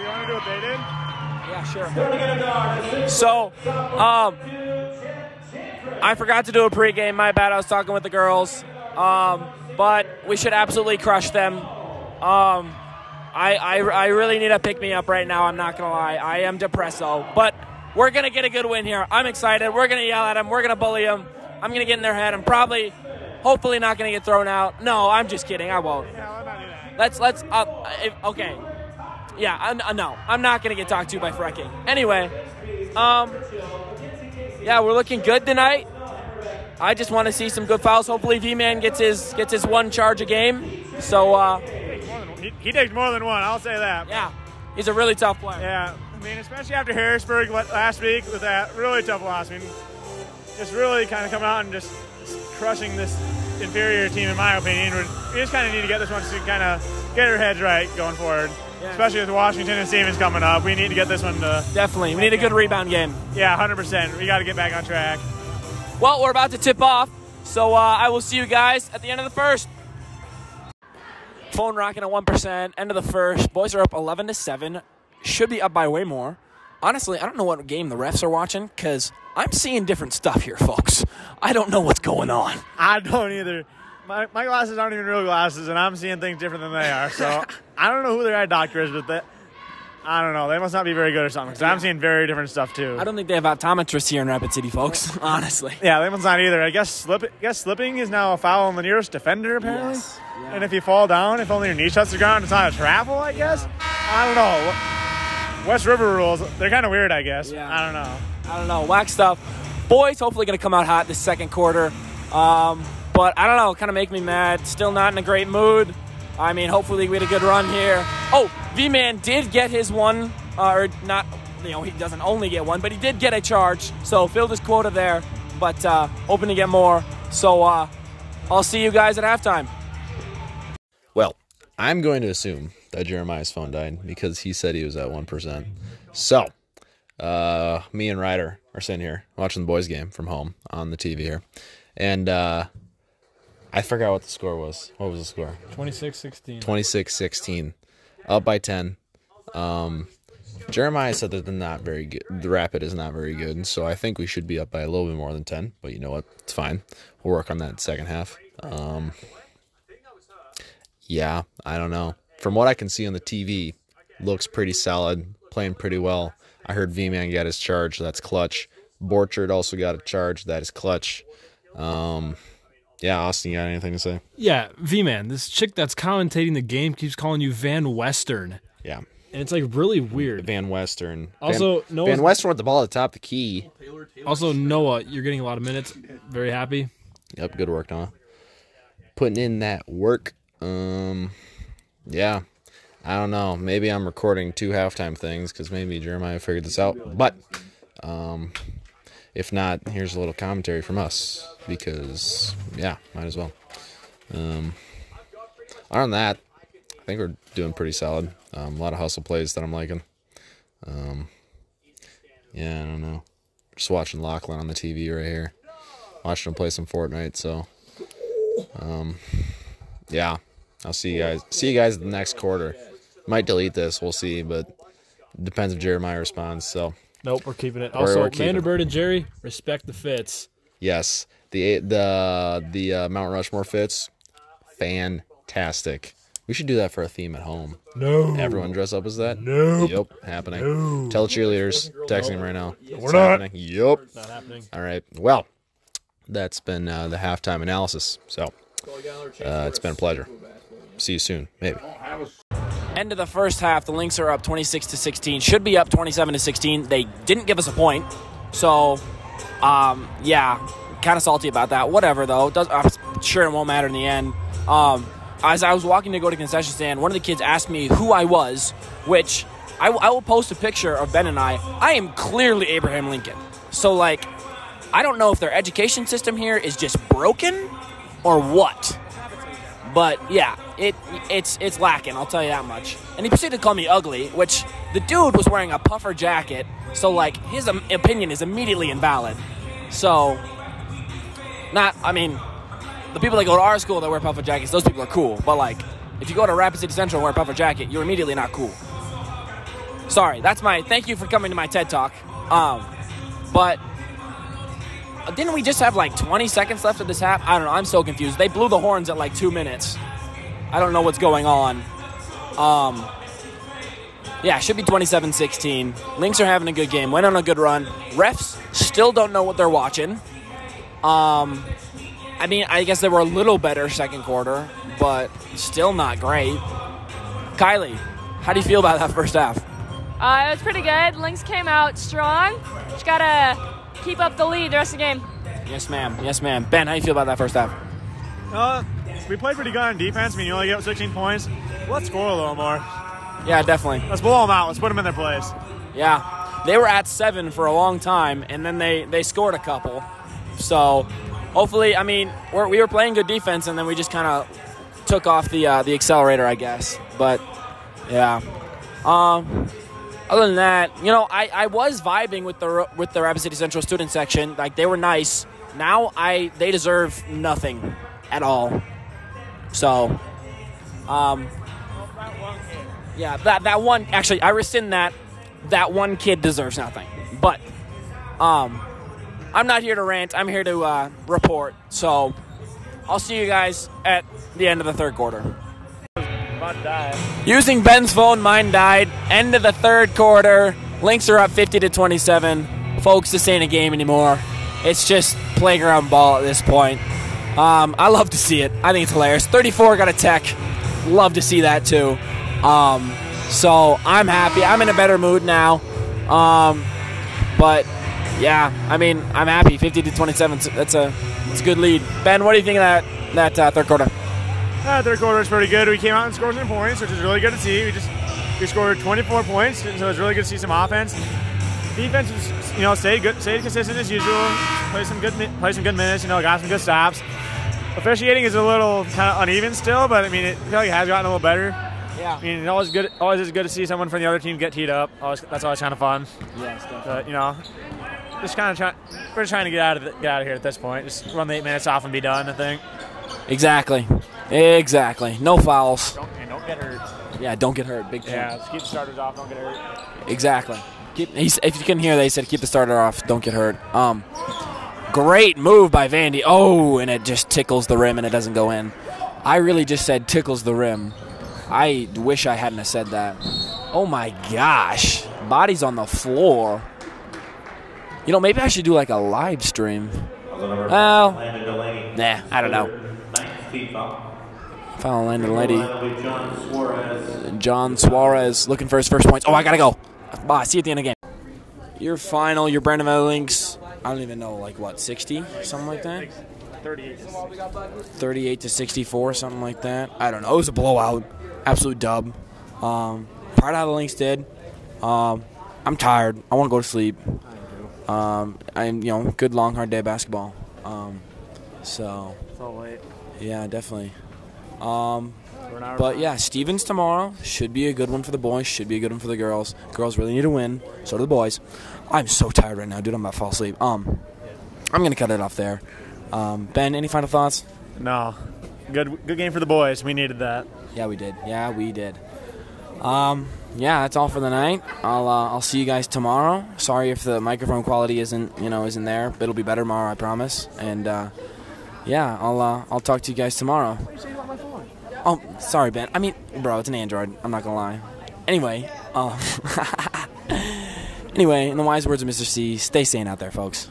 you want to do what they did? Yeah, sure. So, um, I forgot to do a pregame. My bad. I was talking with the girls. Um, but we should absolutely crush them. Um, I, I, I really need a pick me up right now. I'm not gonna lie. I am depressed though, but we're gonna get a good win here. I'm excited. We're gonna yell at them. We're gonna bully them. I'm gonna get in their head. I'm probably, hopefully, not gonna get thrown out. No, I'm just kidding. I won't. Let's let's. Uh, if, okay. Yeah. I'm, uh, no, I'm not gonna get talked to by Frecking. Anyway, um, yeah, we're looking good tonight. I just want to see some good fouls. Hopefully, V-Man gets his gets his one charge a game. So uh, He, he takes more than one. I'll say that. yeah, he's a really tough player. Yeah, I mean, especially after Harrisburg last week with that really tough loss. I mean, just really kind of coming out and just crushing this inferior team, in my opinion. We just kind of need to get this one to kind of get our heads right going forward. Especially with Washington and Stevens coming up, we need to get this one to Definitely, we need a good rebound game. yeah, 100%. We got to get back on track. Well, we're about to tip off, so uh, I will see you guys at the end of the first. Phone rocking at one percent. End of the first. Boys are up eleven to seven. Should be up by way more. Honestly, I don't know what game the refs are watching because I'm seeing different stuff here, folks. I don't know what's going on. I don't either. My, my glasses aren't even real glasses, and I'm seeing things different than they are. So I don't know who their eye doctor is, but that I don't know. They must not be very good or something. Because I'm seeing very different stuff too. I don't think they have optometrists here in Rapid City, folks. Honestly. Yeah, that one's not either. I guess slip. I guess slipping is now a foul on the nearest defender apparently. Yes, yeah. And if you fall down, if only your knee touches the ground, it's not a travel. I guess. I don't know. West River rules. They're kind of weird. I guess. Yeah. I don't know. I don't know, whack stuff. Boys, hopefully going to come out hot this second quarter. Um, but I don't know, kind of make me mad. Still not in a great mood. I mean, hopefully we had a good run here. Oh, V Man did get his one, uh, or not. You know, he doesn't only get one, but he did get a charge. So filled his quota there. But uh, hoping to get more. So uh, I'll see you guys at halftime. Well, I'm going to assume that Jeremiah's phone died because he said he was at 1%. So, uh, me and Ryder are sitting here watching the boys' game from home on the TV here. And uh, I forgot what the score was. What was the score? 26 16. 26 16. Up by 10. Um, Jeremiah said that they're not very good. The Rapid is not very good. So I think we should be up by a little bit more than 10. But you know what? It's fine. We'll work on that second half. Um, yeah, I don't know. From what I can see on the TV, looks pretty solid, playing pretty well. I heard V Man got his charge, that's clutch. Borchard also got a charge, that is clutch. Um, yeah, Austin, you got anything to say? Yeah, V Man, this chick that's commentating the game keeps calling you Van Western. Yeah. And it's like really weird. Van Western. Also, Van, Noah's- Van Western with the ball at the top of the key. Also, Noah, you're getting a lot of minutes. Very happy. Yep, good work, Noah. Putting in that work. Um, yeah, I don't know. Maybe I'm recording two halftime things because maybe Jeremiah figured this out. But um, if not, here's a little commentary from us because yeah, might as well. Um, other than that, I think we're doing pretty solid. Um, a lot of hustle plays that I'm liking. Um, yeah, I don't know. Just watching Lachlan on the TV right here. Watching him play some Fortnite. So, um, yeah, I'll see you guys. See you guys the next quarter. Might delete this. We'll see, but depends if Jeremiah responds. So, Nope, we're keeping it. Also, we're keeping it. And Jerry, respect the fits. yes, the the the uh, Mount Rushmore fits, fantastic. We should do that for a theme at home. No. Everyone dress up as that. No. Nope. Yep, happening. Tell the cheerleaders. Texting them right now. We're not. Happening. Yep. Not happening. All right. Well, that's been uh, the halftime analysis. So uh, it's been a pleasure. See you soon, maybe. End of the first half, the Lynx are up 26 to 16. Should be up 27 to 16. They didn't give us a point, so um, yeah, kind of salty about that. Whatever though, Does, I'm sure it won't matter in the end. Um, as I was walking to go to concession stand, one of the kids asked me who I was, which I, will post a picture of Ben and I. I am clearly Abraham Lincoln. So like, I don't know if their education system here is just broken or what. But yeah, it it's it's lacking. I'll tell you that much. And he proceeded to call me ugly, which the dude was wearing a puffer jacket, so like his opinion is immediately invalid. So, not I mean, the people that go to our school that wear puffer jackets, those people are cool. But like, if you go to Rapid City Central and wear a puffer jacket, you're immediately not cool. Sorry, that's my. Thank you for coming to my TED talk. Um, but didn't we just have like 20 seconds left of this half? I don't know. I'm so confused. They blew the horns at like two minutes. I don't know what's going on. Um, yeah, should be 27 16. Lynx are having a good game, went on a good run. Refs still don't know what they're watching. Um, I mean, I guess they were a little better second quarter, but still not great. Kylie, how do you feel about that first half? Uh, it was pretty good. Lynx came out strong. Just gotta keep up the lead the rest of the game. Yes, ma'am. Yes, ma'am. Ben, how do you feel about that first half? Uh, we played pretty good on defense. I mean, you only get up 16 points. Let's score a little more. Yeah, definitely. Let's blow them out. Let's put them in their place. Yeah, they were at seven for a long time, and then they they scored a couple. So hopefully, I mean, we're, we were playing good defense, and then we just kind of took off the uh, the accelerator, I guess. But yeah. Um, other than that, you know, I, I was vibing with the with the Rapid City Central student section. Like they were nice. Now I they deserve nothing at all. So, um, yeah, that that one actually I rescind that. That one kid deserves nothing. But, um, I'm not here to rant. I'm here to uh, report. So, I'll see you guys at the end of the third quarter. Using Ben's phone, mine died. End of the third quarter. Lynx are up 50 to 27. Folks, this ain't a game anymore. It's just playground ball at this point. Um, I love to see it. I think it's hilarious. 34 got a tech. Love to see that too. Um, so I'm happy. I'm in a better mood now. Um, but yeah, I mean, I'm happy. 50 to 27. That's a that's a good lead. Ben, what do you think of that that uh, third quarter? Uh, third quarter was pretty good. We came out and scored some points, which is really good to see. We just we scored 24 points, so it was really good to see some offense. Defense was, you know, stayed good, stayed consistent as usual. Play some good, play some good minutes. You know, got some good stops. Officiating is a little kind of uneven still, but I mean, it, I feel like it has gotten a little better. Yeah. I mean, it always good. Always is good to see someone from the other team get teed up. Always, that's always kind of fun. Yes, But you know, just kind of trying. We're just trying to get out of the, get out of here at this point. Just run the eight minutes off and be done. I think. Exactly. Exactly. No fouls. Don't, and don't get hurt. Yeah, don't get hurt. Big point. Yeah, just keep the starters off. Don't get hurt. Exactly. Keep, he's, if you can hear, they said keep the starter off. Don't get hurt. Um, great move by Vandy. Oh, and it just tickles the rim and it doesn't go in. I really just said tickles the rim. I wish I hadn't have said that. Oh my gosh, bodies on the floor. You know, maybe I should do like a live stream. Well, nah, I don't know. Foul Landon Lady. John Suarez looking for his first points. Oh, I gotta go. Bye. See you at the end of the game. Your final, your Brandon Valley Lynx. I don't even know, like what, 60? Something like that? 38. 38 to 64, something like that. I don't know. It was a blowout. Absolute dub. Um, proud of how the Lynx did. Um, I'm tired. I want to go to sleep. Um, I'm, you know, good long, hard day of basketball. Um, so, It's all late. yeah, definitely. Um, We're an hour but yeah, Stevens tomorrow should be a good one for the boys. Should be a good one for the girls. Girls really need to win. So do the boys. I'm so tired right now, dude. I'm about to fall asleep. Um, I'm gonna cut it off there. Um, ben, any final thoughts? No. Good good game for the boys. We needed that. Yeah, we did. Yeah, we did. Um, yeah, that's all for the night. I'll uh, I'll see you guys tomorrow. Sorry if the microphone quality isn't you know isn't there, but it'll be better tomorrow, I promise. And uh, yeah, I'll uh, I'll talk to you guys tomorrow. Oh, sorry, Ben. I mean, bro, it's an Android. I'm not gonna lie. Anyway, um, anyway, in the wise words of Mr. C, stay sane out there, folks.